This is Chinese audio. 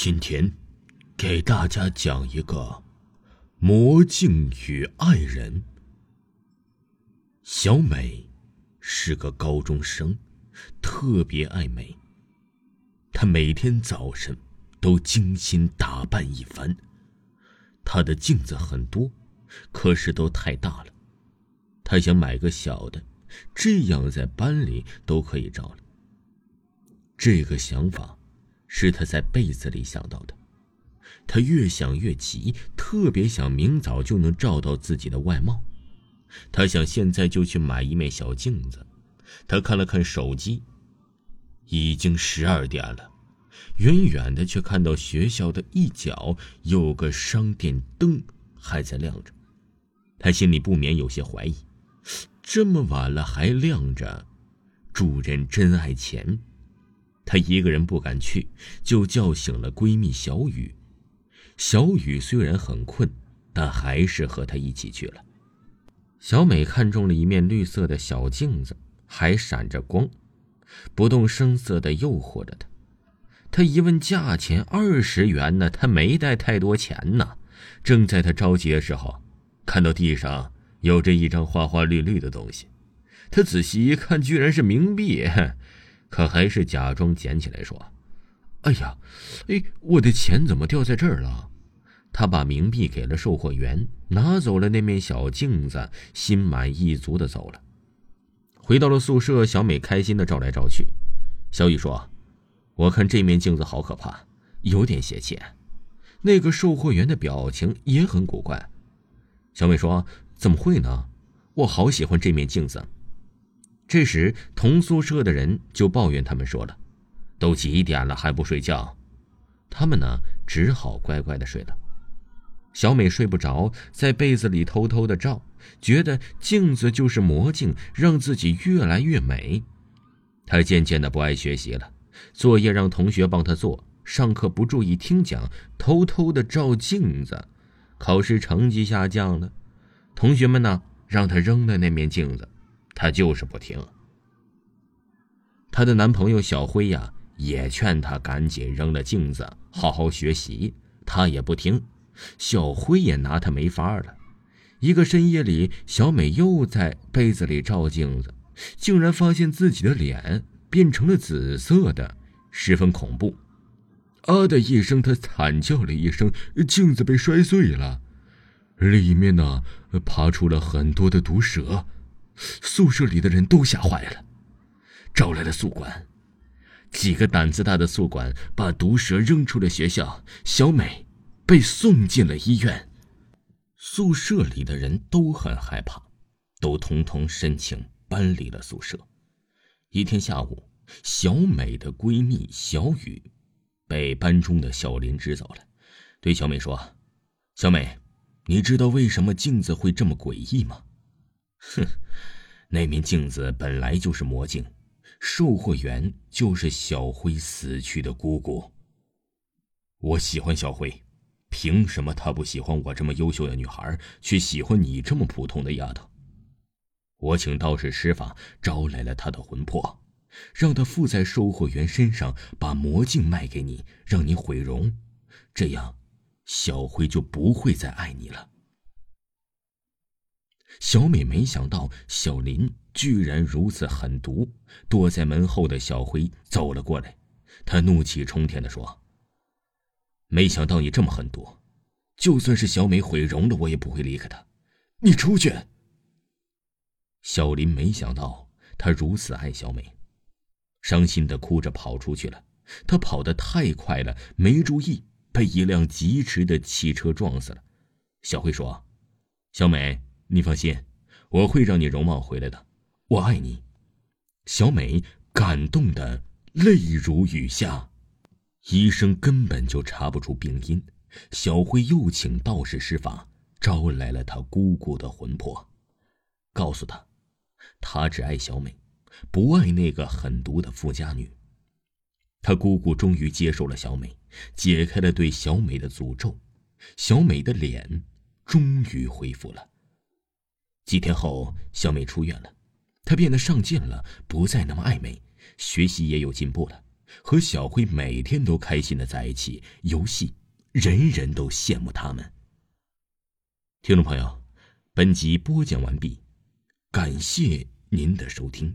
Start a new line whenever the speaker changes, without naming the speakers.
今天给大家讲一个魔镜与爱人。小美是个高中生，特别爱美。她每天早晨都精心打扮一番。她的镜子很多，可是都太大了。她想买个小的，这样在班里都可以照了。这个想法。是他在被子里想到的，他越想越急，特别想明早就能照到自己的外貌。他想现在就去买一面小镜子。他看了看手机，已经十二点了。远远的却看到学校的一角有个商店灯还在亮着，他心里不免有些怀疑：这么晚了还亮着，主人真爱钱。她一个人不敢去，就叫醒了闺蜜小雨。小雨虽然很困，但还是和她一起去了。小美看中了一面绿色的小镜子，还闪着光，不动声色的诱惑着她。她一问价钱，二十元呢，她没带太多钱呢。正在她着急的时候，看到地上有着一张花花绿绿的东西，她仔细一看，居然是冥币。可还是假装捡起来说：“哎呀，哎，我的钱怎么掉在这儿了？”他把冥币给了售货员，拿走了那面小镜子，心满意足的走了。回到了宿舍，小美开心的照来照去。小雨说：“我看这面镜子好可怕，有点邪气。”那个售货员的表情也很古怪。小美说：“怎么会呢？我好喜欢这面镜子。”这时，同宿舍的人就抱怨他们说了：“都几点了还不睡觉？”他们呢，只好乖乖的睡了。小美睡不着，在被子里偷偷的照，觉得镜子就是魔镜，让自己越来越美。她渐渐的不爱学习了，作业让同学帮她做，上课不注意听讲，偷偷的照镜子，考试成绩下降了。同学们呢，让她扔了那面镜子。她就是不听。她的男朋友小辉呀，也劝她赶紧扔了镜子，好好学习。她也不听，小辉也拿她没法了。一个深夜里，小美又在被子里照镜子，竟然发现自己的脸变成了紫色的，十分恐怖。啊的一声，她惨叫了一声，镜子被摔碎了，里面呢，爬出了很多的毒蛇。宿舍里的人都吓坏了，找来了宿管。几个胆子大的宿管把毒蛇扔出了学校，小美被送进了医院。宿舍里的人都很害怕，都通通申请搬离了宿舍。一天下午，小美的闺蜜小雨被班中的小林支走了，对小美说：“小美，你知道为什么镜子会这么诡异吗？”哼，那面镜子本来就是魔镜，售货员就是小辉死去的姑姑。我喜欢小辉，凭什么他不喜欢我这么优秀的女孩，却喜欢你这么普通的丫头？我请道士施法招来了他的魂魄，让他附在售货员身上，把魔镜卖给你，让你毁容，这样小辉就不会再爱你了。小美没想到小林居然如此狠毒，躲在门后的小辉走了过来，他怒气冲天的说：“没想到你这么狠毒，就算是小美毁容了，我也不会离开她。你出去！”小林没想到他如此爱小美，伤心的哭着跑出去了。他跑得太快了，没注意被一辆疾驰的汽车撞死了。小辉说：“小美。”你放心，我会让你容貌回来的。我爱你，小美感动的泪如雨下。医生根本就查不出病因，小辉又请道士施法，招来了他姑姑的魂魄，告诉他，他只爱小美，不爱那个狠毒的富家女。他姑姑终于接受了小美，解开了对小美的诅咒，小美的脸终于恢复了。几天后，小美出院了，她变得上进了，不再那么爱美，学习也有进步了。和小辉每天都开心的在一起游戏，人人都羡慕他们。听众朋友，本集播讲完毕，感谢您的收听。